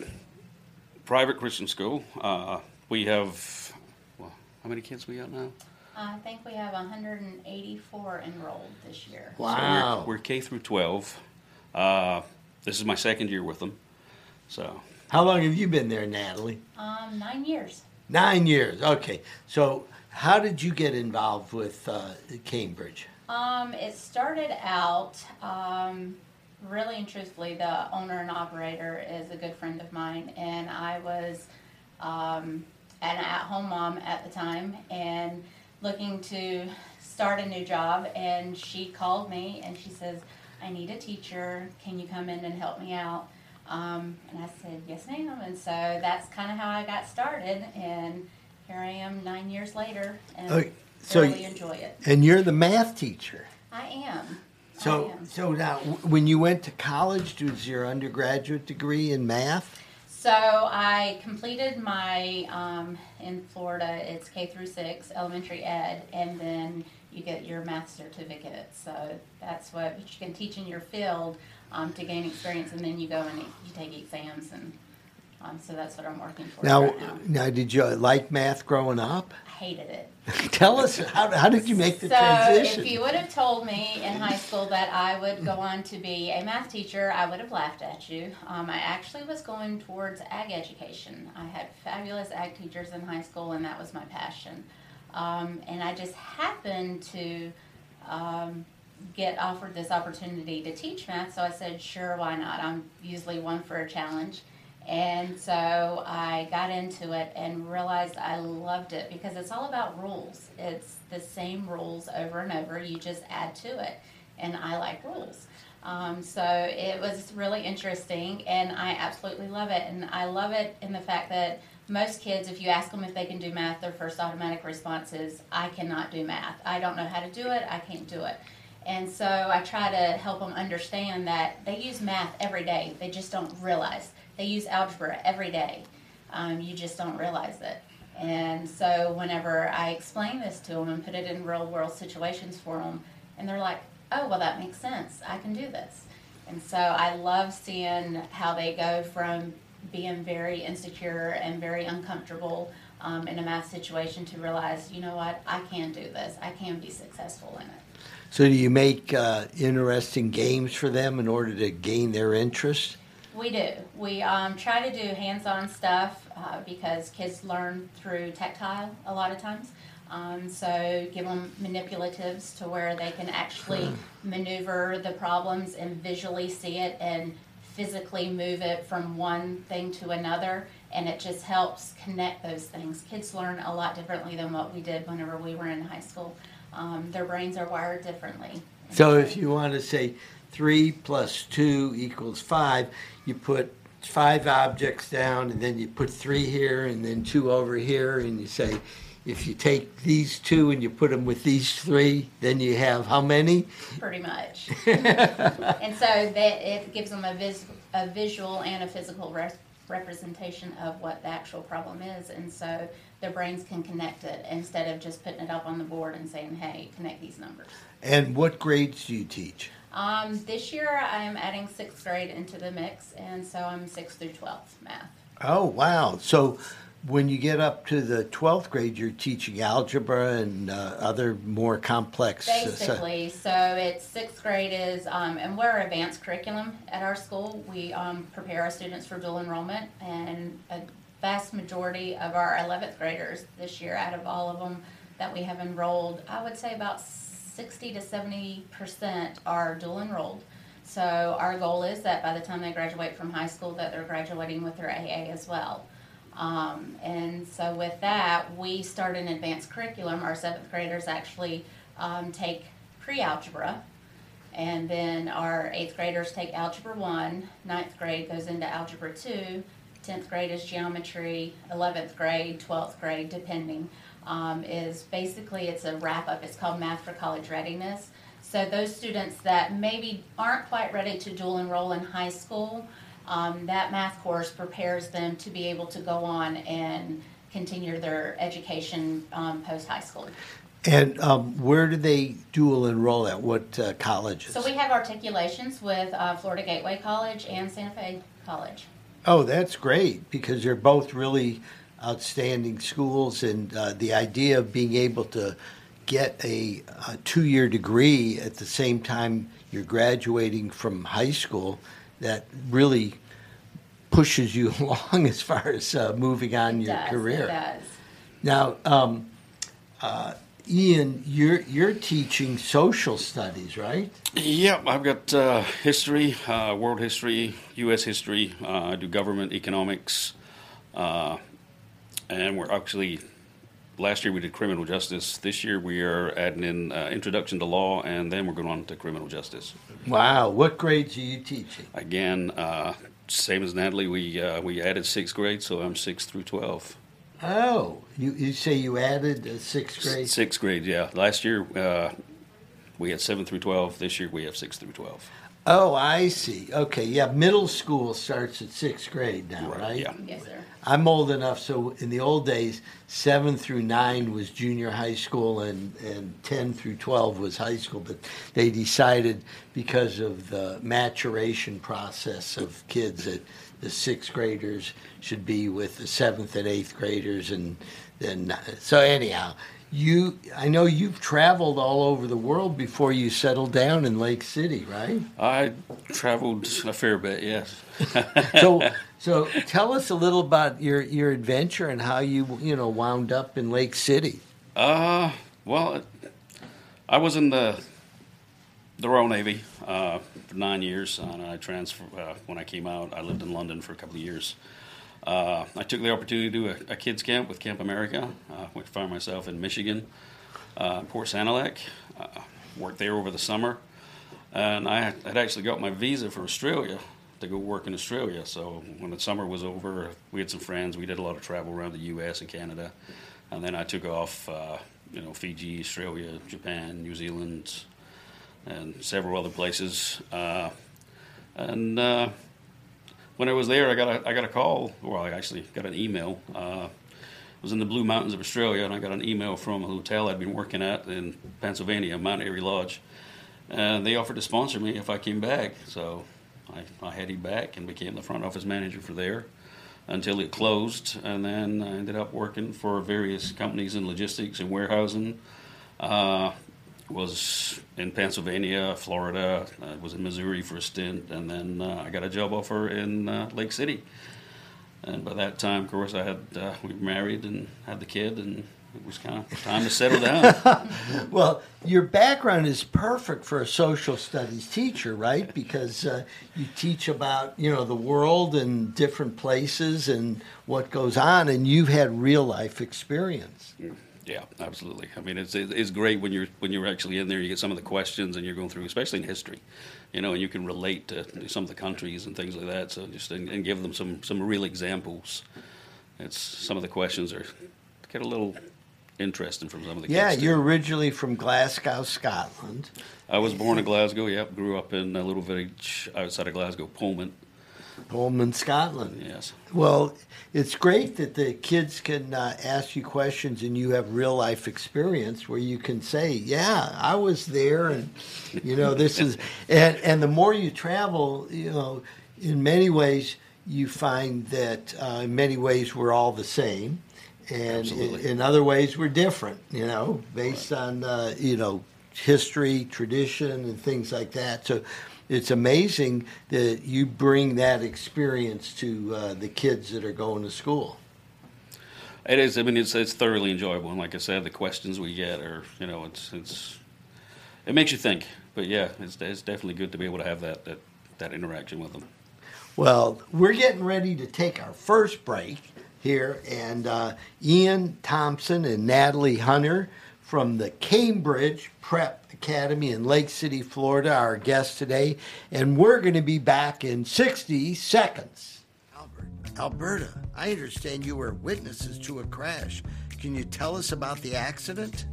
private Christian school. Uh, we have, well, how many kids we got now? I think we have 184 enrolled this year. So Wow. we're, we're K through 12. Uh, this is my second year with them. So How long have you been there, Natalie? Um, nine years. Nine years. Okay. So how did you get involved with uh, Cambridge? Um, it started out, um, really and truthfully, the owner and operator is a good friend of mine, and I was um, an at-home mom at the time and looking to start a new job. And she called me and she says, "I need a teacher. Can you come in and help me out?" Um, and I said, "Yes, ma'am." And so that's kind of how I got started, and here I am nine years later, and Okay, so really enjoy it. And you're the math teacher. I am. I So, am. so now, when you went to college, was your undergraduate degree in math? So I completed my um, in Florida. It's K through six elementary ed, and then you get your math certificate. So that's what you can teach in your field um, to gain experience, and then you go and you take exams, and um, so that's what I'm working for Now, right now. now, did you like math growing up? I hated it. Tell us how, how did you make the so transition? if you would have told me in high school that I would go on to be a math teacher, I would have laughed at you. Um, I actually was going towards ag education. I had fabulous ag teachers in high school, and that was my passion. Um, and I just happened to um, get offered this opportunity to teach math, so I said, sure, why not? I'm usually one for a challenge. And so I got into it and realized I loved it because it's all about rules. It's the same rules over and over. You just add to it. And I like rules. Um, so it was really interesting and I absolutely love it. And I love it in the fact that most kids, if you ask them if they can do math, their first automatic response is, I cannot do math. I don't know how to do it. I can't do it. And so I try to help them understand that they use math every day. They just don't realize. They use algebra every day. Um, you just don't realize it. And so whenever I explain this to them and put it in real world situations for them, and they're like, oh, well, that makes sense. I can do this. And so I love seeing how they go from being very insecure and very uncomfortable um, in a math situation to realize, you know what, I can do this. I can be successful in it. So, do you make uh, interesting games for them in order to gain their interest? We do. We um, try to do hands-on stuff uh, because kids learn through tactile a lot of times. Um, so give them manipulatives to where they can actually maneuver the problems and visually see it and physically move it from one thing to another. And it just helps connect those things. Kids learn a lot differently than what we did whenever we were in high school. Um, their brains are wired differently. So, if you want to say three plus two equals five, you put five objects down, and then you put three here, and then two over here, and you say, if you take these two and you put them with these three, then you have how many? pretty much. and so that it gives them a, vis- a visual and a physical res- representation of what the actual problem is, and so their brains can connect it instead of just putting it up on the board and saying, "Hey, connect these numbers." And what grades do you teach? Um, this year, I am adding sixth grade into the mix, and so I'm sixth through 12th math. Oh, wow. So when you get up to the 12th grade, you're teaching algebra and uh, other more complex. uh, Basically, so it's sixth grade is, um, and we're advanced curriculum at our school. We um, prepare our students for dual enrollment, and a vast majority of our 11th graders this year, out of all of them that we have enrolled, I would say about 60 to 70 percent are dual enrolled. So our goal is that by the time they graduate from high school, that they're graduating with their AA as well. Um, and so with that, we start an advanced curriculum. Our seventh graders actually um, take pre-algebra. And then our eighth graders take algebra one, ninth grade goes into algebra two, tenth grade is geometry, eleventh grade, twelfth grade, depending, um, is basically, it's a wrap-up, it's called Math for College Readiness. So those students that maybe aren't quite ready to dual enroll in high school, um, that math course prepares them to be able to go on and continue their education um, post-high school. And um, where do they dual enroll at? What uh, colleges? So we have articulations with uh, Florida Gateway College and Santa Fe College. Oh, that's great because they're both really outstanding schools, and uh, the idea of being able to get a, a two-year degree at the same time you're graduating from high school, that really pushes you along as far as uh, moving on It your does, career. It does. Now, um, uh, Ian, you're you're teaching social studies, right? Yep, I've got uh, history, uh, world history, U.S. history. Uh, I do government economics, uh, and we're actually last year we did criminal justice. This year we are adding in uh, introduction to law, and then we're going on to criminal justice. Wow, what grades are you teaching? Again, uh, same as Natalie, we uh, we added sixth grade, so I'm six through twelve. Oh, you, you say you added a sixth grade? Sixth grade, yeah. Last year uh, we had seven through twelve. This year we have six through twelve. Oh, I see. Okay, yeah, middle school starts at sixth grade now, Right, right? yeah. Yes, sir. I'm old enough, so in the old days, seven through nine was junior high school, and, and 10 through 12 was high school. But they decided because of the maturation process of kids that the sixth graders should be with the seventh and eighth graders, and then so anyhow. You, I know you've traveled all over the world before you settled down in Lake City, right? I traveled a fair bit, yes. so so tell us a little about your your adventure and how you you know wound up in Lake City. Uh, well, I was in the the Royal Navy uh, for nine years, and I transferred uh, when I came out. I lived in London for a couple of years. Uh, I took the opportunity to do a, a kids camp with Camp America. Uh, I found myself in Michigan, uh, Port Sanilac. Uh, worked there over the summer, and I had actually got my visa for Australia to go work in Australia. So when the summer was over, we had some friends. We did a lot of travel around the U.S. and Canada, and then I took off. Uh, you know, Fiji, Australia, Japan, New Zealand, and several other places. Uh, and uh, when I was there, I got a I got a call. Well, I actually got an email. Uh, I was in the Blue Mountains of Australia, and I got an email from a hotel I'd been working at in Pennsylvania, Mount Airy Lodge, and they offered to sponsor me if I came back. So I, I headed back and became the front office manager for there until it closed, and then I ended up working for various companies in logistics and warehousing. Uh, was in Pennsylvania, Florida. I was in Missouri for a stint, and then uh, I got a job offer in uh, Lake City. And by that time, of course, I had uh, we were married and had the kid, and it was kind of time to settle down. Well, your background is perfect for a social studies teacher, right? Because uh, you teach about you know the world and different places and what goes on, and you've had real life experience. Yeah, absolutely. I mean, it's it's great when you're when you're actually in there. You get some of the questions, and you're going through, especially in history, you know, and you can relate to some of the countries and things like that. So just and, and give them some some real examples. It's some of the questions are get a little interesting from some of the Yeah, kids. too. you're originally from Glasgow, Scotland. I was born in Glasgow. Yep, grew up in a little village outside of Glasgow, Pullman, Pullman, Scotland. Yes. Well, it's great that the kids can uh, ask you questions and you have real life experience where you can say, "Yeah, I was there," and you know, this is. And and the more you travel, you know, in many ways you find that uh, in many ways we're all the same, and in, in other ways we're different. You know, based on uh, you know history, tradition, and things like that. So. It's amazing that you bring that experience to uh, the kids that are going to school. It is. I mean, it's it's thoroughly enjoyable, and like I said, the questions we get are, you know, it's it's it makes you think. But yeah, it's it's definitely good to be able to have that that, that interaction with them. Well, we're getting ready to take our first break here, and uh, Ian Thompson and Natalie Hunter from the Cambridge Prep Academy in Lake City, Florida, our guest today, and we're going to be back in 60 seconds. Albert, Alberta, I understand you were witnesses to a crash. Can you tell us about the accident?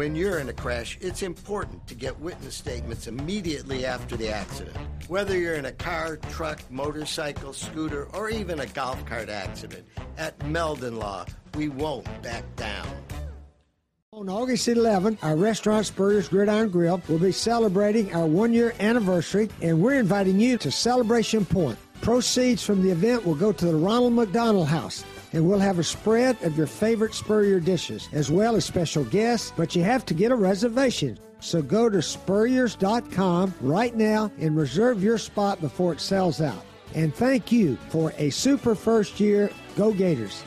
When you're in a crash, it's important to get witness statements immediately after the accident. Whether you're in a car, truck, motorcycle, scooter, or even a golf cart accident, at Meldon Law, we won't back down. On August 11th, our restaurant Spurrier's Gridiron Grill will be celebrating our one year anniversary, and we're inviting you to Celebration Point. Proceeds from the event will go to the Ronald McDonald House. And we'll have a spread of your favorite Spurrier dishes, as well as special guests, but you have to get a reservation. So go to spurriers.com right now and reserve your spot before it sells out. And thank you for a super first year. Go Gators.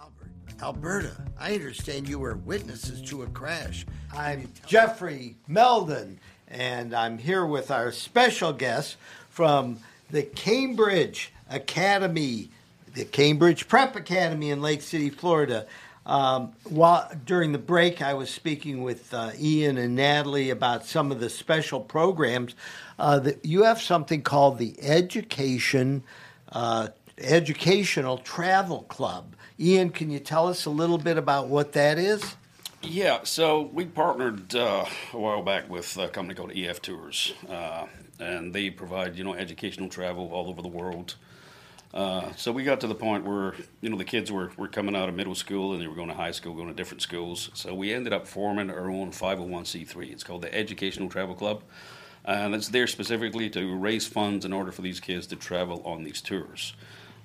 Albert, Alberta, I understand you were witnesses to a crash. I'm Jeffrey Meldon, and I'm here with our special guest from the Cambridge Academy, the Cambridge Prep Academy in Lake City, Florida. Um, while during the break, I was speaking with uh, Ian and Natalie about some of the special programs. Uh, that you have something called the Education uh, Educational Travel Club. Ian, can you tell us a little bit about what that is? Yeah, so we partnered uh, a while back with a company called EF Tours, uh, and they provide you know educational travel all over the world. Uh, so we got to the point where you know the kids were, were coming out of middle school and they were going to high school, going to different schools. So we ended up forming our own 501c3. It's called the Educational Travel Club, and it's there specifically to raise funds in order for these kids to travel on these tours.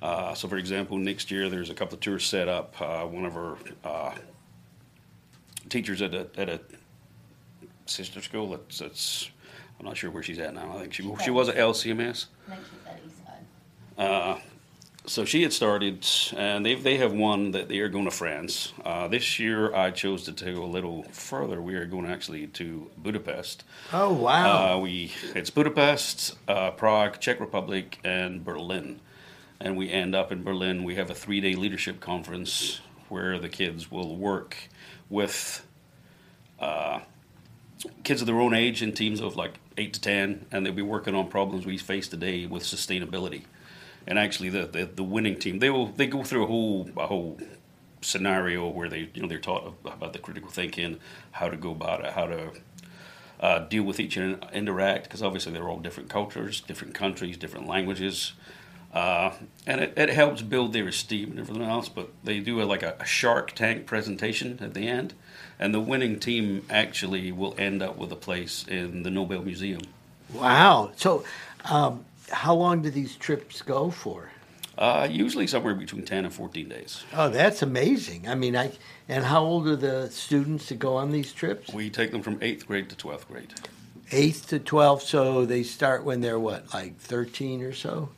Uh, so, for example, next year there's a couple of tours set up. Uh, one of our uh, teachers at a, at a sister school that's, that's I'm not sure where she's at now. I think she she was at LCMS. I think she's at Eastside. Uh, so she had started, and they they have one that they are going to France. Uh, this year, I chose to go a little further. We are going actually to Budapest. Oh, wow. Uh, we it's Budapest, uh, Prague, Czech Republic, and Berlin, and we end up in Berlin. We have a three day leadership conference where the kids will work with uh, kids of their own age in teams of like eight to ten, and they'll be working on problems we face today with sustainability. And actually, the, the, the winning team they will they go through a whole a whole scenario where they you know they're taught about the critical thinking, how to go about it, how to uh, deal with each and interact because obviously they're all different cultures, different countries, different languages. Uh, and it, it helps build their esteem and everything else. But they do a, like a, a Shark Tank presentation at the end, and the winning team actually will end up with a place in the Nobel Museum. Wow. So, um, how long do these trips go for? Uh, usually somewhere between ten and fourteen days. Oh, that's amazing. I mean, I and how old are the students that go on these trips? We take them from eighth grade to twelfth grade. Eighth to 12th, so they start when they're what, like 13 or so?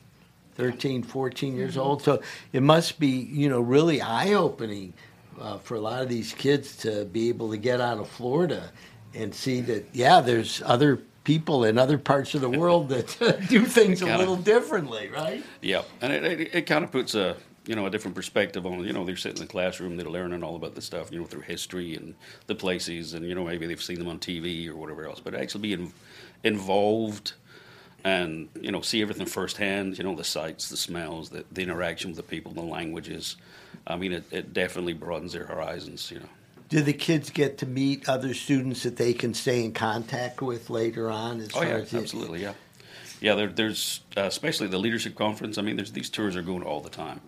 13, 14 years old. So it must be, you know, really eye opening uh, for a lot of these kids to be able to get out of Florida and see that, yeah, there's other people in other parts of the world that do things a Kinda. little differently, right? Yeah, and it, it, it kind of puts a you know a different perspective on you know they're sitting in the classroom they're learning all about the stuff you know through history and the places and you know maybe they've seen them on TV or whatever else, but actually being involved and you know see everything firsthand. You know the sights, the smells, the, the interaction with the people, the languages. I mean, it, it definitely broadens their horizons. You know. Do the kids get to meet other students that they can stay in contact with later on? As Oh far yeah, absolutely, yeah, yeah. There, there's uh, especially the leadership conference. I mean, there's these tours are going all the time,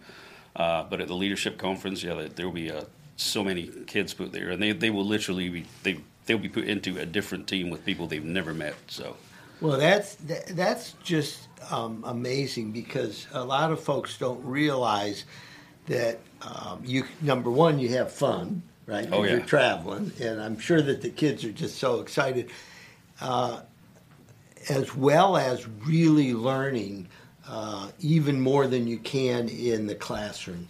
uh, but at the leadership conference, yeah, there, there will be uh, so many kids put there, and they, they will literally be they they'll be put into a different team with people they've never met. So Well, that's that, that's just um, amazing because a lot of folks don't realize that um, you number one you have fun, right? Oh, When You're traveling, and I'm sure that the kids are just so excited, uh, as well as really learning uh, even more than you can in the classroom.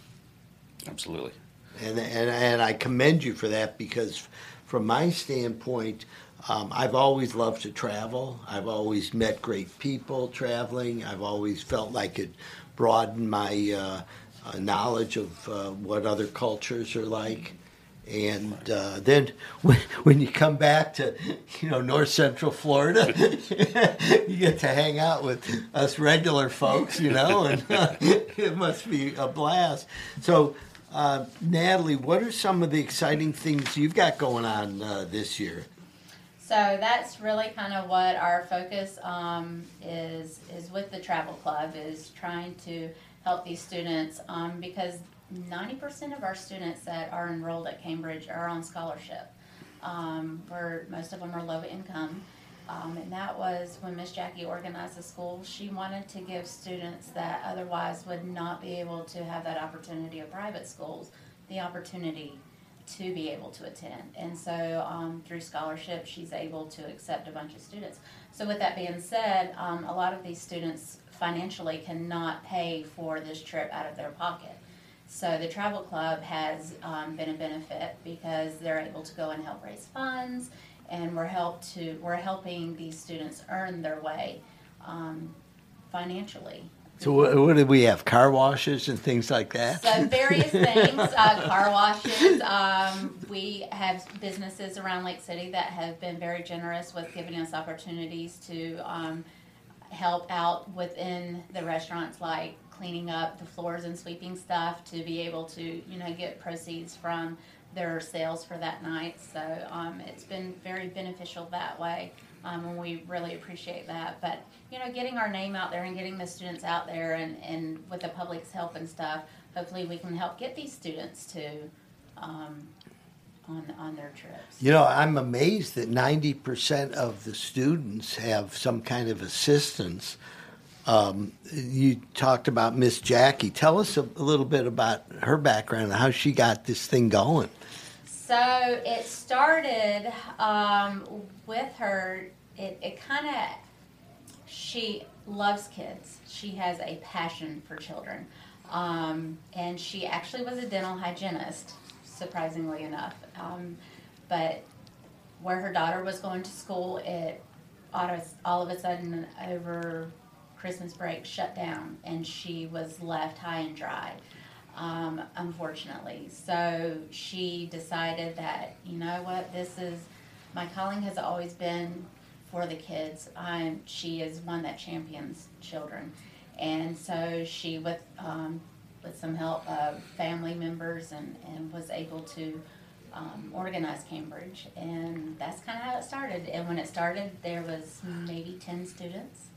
absolutely, And, and, and I commend you for that because, from my standpoint, um, I've always loved to travel. I've always met great people traveling. I've always felt like it broadened my uh, uh, knowledge of uh, what other cultures are like. And uh, then when, when you come back to, you know, north central Florida, you get to hang out with us regular folks, you know, and it must be a blast. So, uh, Natalie, what are some of the exciting things you've got going on uh, this year? So that's really kind of what our focus um, is is with the travel club is trying to help these students um, because 90% of our students that are enrolled at Cambridge are on scholarship. Um, where most of them are low income. Um, and that was when Miss Jackie organized the school. She wanted to give students that otherwise would not be able to have that opportunity of private schools the opportunity to be able to attend. And so um, through scholarship, she's able to accept a bunch of students. So, with that being said, um, a lot of these students financially cannot pay for this trip out of their pocket. So, the travel club has um, been a benefit because they're able to go and help raise funds, and we're help to we're helping these students earn their way um, financially. So, what, what did we have? Car washes and things like that? So various things, uh, car washes. Um, we have businesses around Lake City that have been very generous with giving us opportunities to um, help out within the restaurants, like cleaning up the floors and sweeping stuff, to be able to you know get proceeds from their sales for that night. So um, it's been very beneficial that way. Um, and we really appreciate that. But you know, getting our name out there and getting the students out there, and, and with the public's help and stuff, hopefully we can help get these students to um, on on their trips. You know, I'm amazed that 90% of the students have some kind of assistance. Um, you talked about Miss Jackie. Tell us a, a little bit about her background and how she got this thing going. So it started um, with her. It, it kind of she loves kids. She has a passion for children, um, and she actually was a dental hygienist. Surprisingly enough, um, but where her daughter was going to school, it all of a sudden over Christmas break shut down, and she was left high and dry um, unfortunately. So she decided that, you know what, this is my calling has always been for the kids. I'm, she is one that champions children. And so she, with, um, with some help of family members, and, and was able to um, organize Cambridge. And that's kind of how it started. And when it started, there was maybe 10 students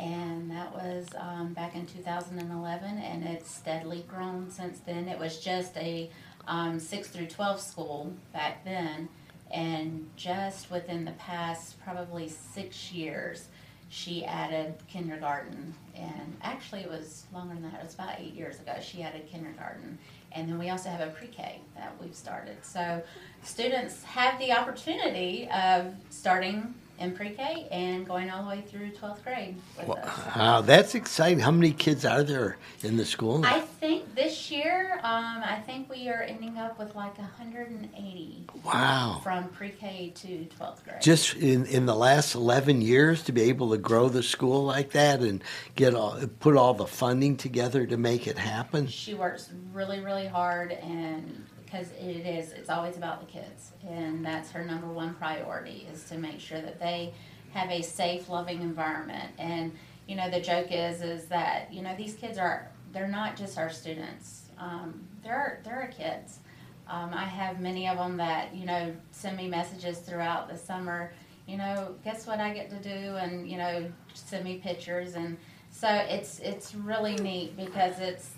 and that was um, back in 2011 and it's steadily grown since then it was just a um, 6 through 12 school back then and just within the past probably six years she added kindergarten and actually it was longer than that it was about eight years ago she added kindergarten. And then we also have a pre-k that we've started. So students have the opportunity of starting in pre-K and going all the way through 12th grade with us. Wow, that's exciting. How many kids are there in the school? I think this year, um, I think we are ending up with like 180 Wow. from pre-K to 12th grade. Just in, in the last 11 years to be able to grow the school like that and get all, put all the funding together to make it happen. she works really, really hard and because it is, it's always about the kids. And that's her number one priority is to make sure that they have a safe, loving environment. And you know, the joke is is that you know these kids are they're not just our students. Um, they're they're our kids. Um, I have many of them that you know send me messages throughout the summer. You know, guess what I get to do, and you know, send me pictures, and so it's it's really neat because it's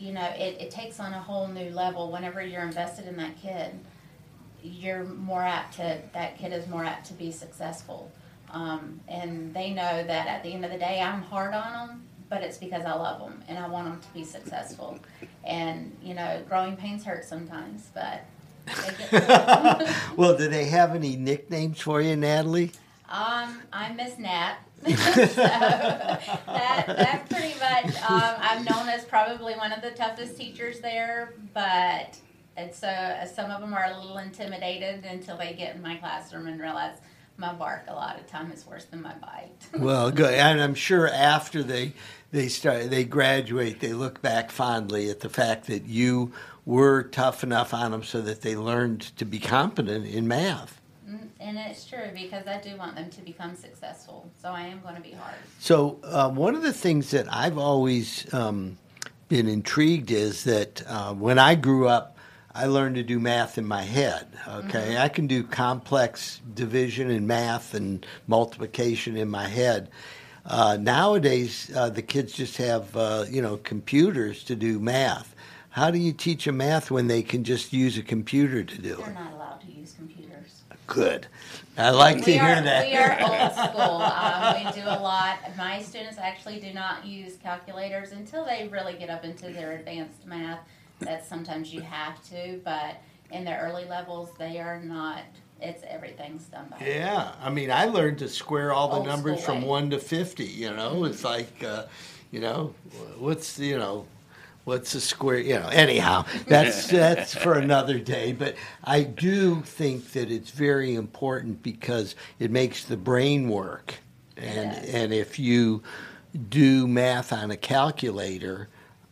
you know it, it takes on a whole new level whenever you're invested in that kid. You're more apt to that kid is more apt to be successful, um, and they know that at the end of the day, I'm hard on them, but it's because I love them and I want them to be successful. And you know, growing pains hurt sometimes, but. Well, do they have any nicknames for you, Natalie? Um, I'm Miss Nat. so that pretty much um, I'm known as probably one of the toughest teachers there, but and so uh, some of them are a little intimidated until they get in my classroom and realize my bark a lot of time is worse than my bite. Well, good, and I'm sure after they they start they graduate, they look back fondly at the fact that you were tough enough on them so that they learned to be competent in math. Mm, and it's true because I do want them to become successful, so I am going to be hard. So uh, one of the things that I've always um, been intrigued is that uh, when I grew up, I learned to do math in my head. Okay, I can do complex division and math and multiplication in my head. Uh, nowadays, uh, the kids just have uh, you know computers to do math. How do you teach them math when they can just use a computer to do They're it? not allowed to use computers. Good. I like to we hear are, that. We are old school. Um, we do a lot. My students actually do not use calculators until they really get up into their advanced math. That sometimes you have to, but in the early levels, they are not. It's everything's done by. Yeah, I mean, I learned to square all the Old numbers from way. one to fifty. You know, it's like, uh, you know, what's you know, what's a square? You know, anyhow, that's that's for another day. But I do think that it's very important because it makes the brain work, and does. and if you do math on a calculator.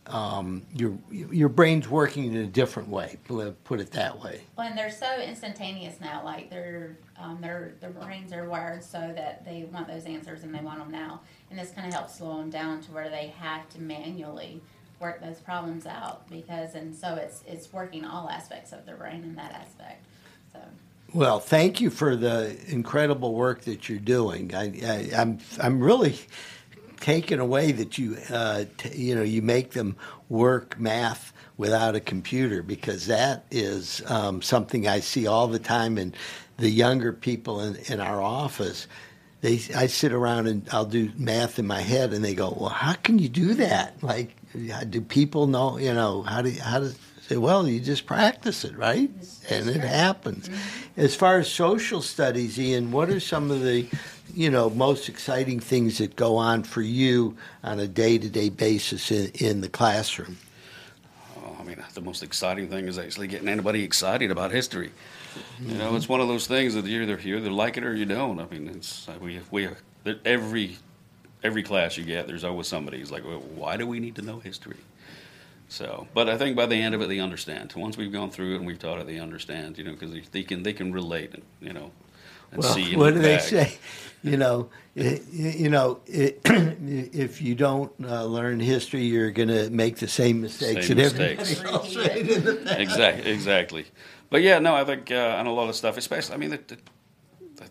Um, your your brain's working in a different way. Put it that way. Well, and they're so instantaneous now. Like their um, their their brains are wired so that they want those answers and they want them now. And this kind of helps slow them down to where they have to manually work those problems out because and so it's it's working all aspects of the brain in that aspect. So Well, thank you for the incredible work that you're doing. I, I, I'm I'm really taken away that you uh, t- you know you make them work math without a computer because that is um, something I see all the time in the younger people in, in our office. They I sit around and I'll do math in my head and they go, well, how can you do that? Like, do people know? You know how do how does say, well, you just practice it, right? And it happens. Mm-hmm. As far as social studies, Ian, what are some of the, you know, most exciting things that go on for you on a day-to-day basis in, in the classroom? Oh, I mean, the most exciting thing is actually getting anybody excited about history. You know, mm-hmm. it's one of those things that you either you either like it or you don't. I mean, it's like we we there- every every class you get, there's always somebody who's like, well, why do we need to know history? So, but I think by the end of it, they understand. Once we've gone through it and we've taught it, they understand. You know, because they, they can they can relate. You know, and Well, see. what do they back. say? You know, i you know, it, if you don't uh, learn history, you're going to make the same mistakes Same that everybody mistakes. else made in the past. exactly, exactly. But yeah, no, I think uh, on a lot of stuff, especially, I mean, the, the,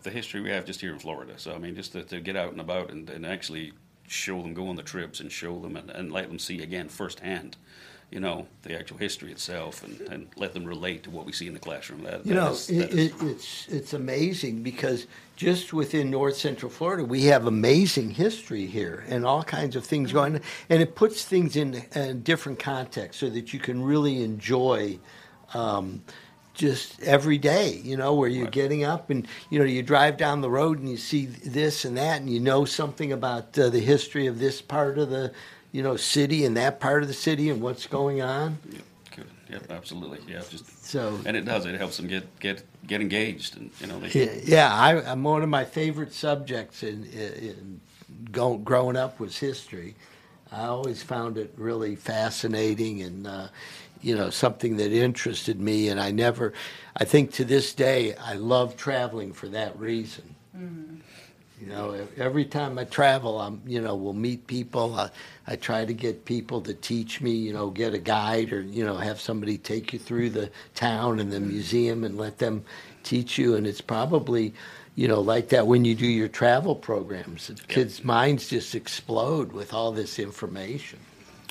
the history we have just here in Florida. So I mean, just to, to get out and about and, and actually show them, go on the trips and show them and, and let them see again firsthand, you know, the actual history itself and, and let them relate to what we see in the classroom. That, You that know, is- that it, is- it, it's it's amazing because just within North Central Florida, we have amazing history here and all kinds of things going. on. And it puts things in a different context so that you can really enjoy. Um, just every day, you know, where you're Right. getting up and you know you drive down the road and you see this and that, and you know something about uh, the history of this part of the, you know, city and that part of the city and what's going on. Yep, good. Yep, absolutely. Yeah, just So and it does. It helps them get get get engaged, and you know, they, Yeah, yeah I, I'm one of my favorite subjects in, in go, growing up was history. I always found it really fascinating and uh, you know something that interested me, and I never. I think to this day I love traveling for that reason. Mm-hmm. You know, every time I travel, I'm, you know, we'll meet people. I, I try to get people to teach me, you know, get a guide or, you know, have somebody take you through the town and the museum and let them teach you. And it's probably, you know, like that when you do your travel programs. Kids' minds just explode with all this information.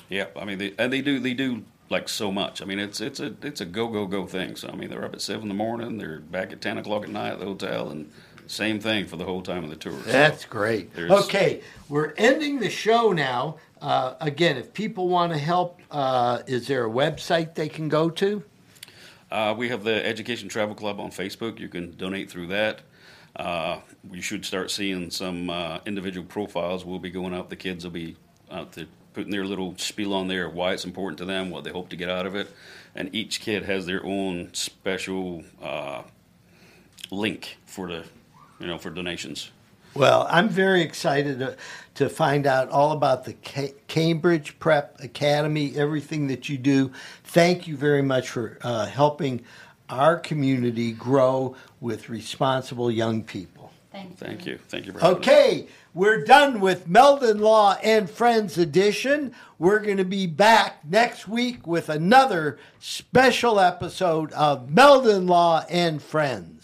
Yeah, I mean, they, and they do they do like so much. I mean, it's it's a it's a go go go thing. So I mean, they're up at seven in the morning, they're back at ten o'clock at night at the hotel, and same thing for the whole time of the tour. So That's great. Okay, we're ending the show now. Uh, again, if people want to help, uh, is there a website they can go to? Uh, we have the Education Travel Club on Facebook. You can donate through that. Uh, you should start seeing some uh, individual profiles. We'll be going out. The kids will be out there putting their little spiel on there, why it's important to them, what they hope to get out of it, and each kid has their own special uh, link for the, you know, for donations. Well, I'm very excited to, to find out all about the Ca- Cambridge Prep Academy, everything that you do. Thank you very much for uh, helping our community grow with responsible young people. Thank you. Thank you. Thank you for having us. Okay, we're done with Meldon Law and Friends edition. We're going to be back next week with another special episode of Meldon Law and Friends.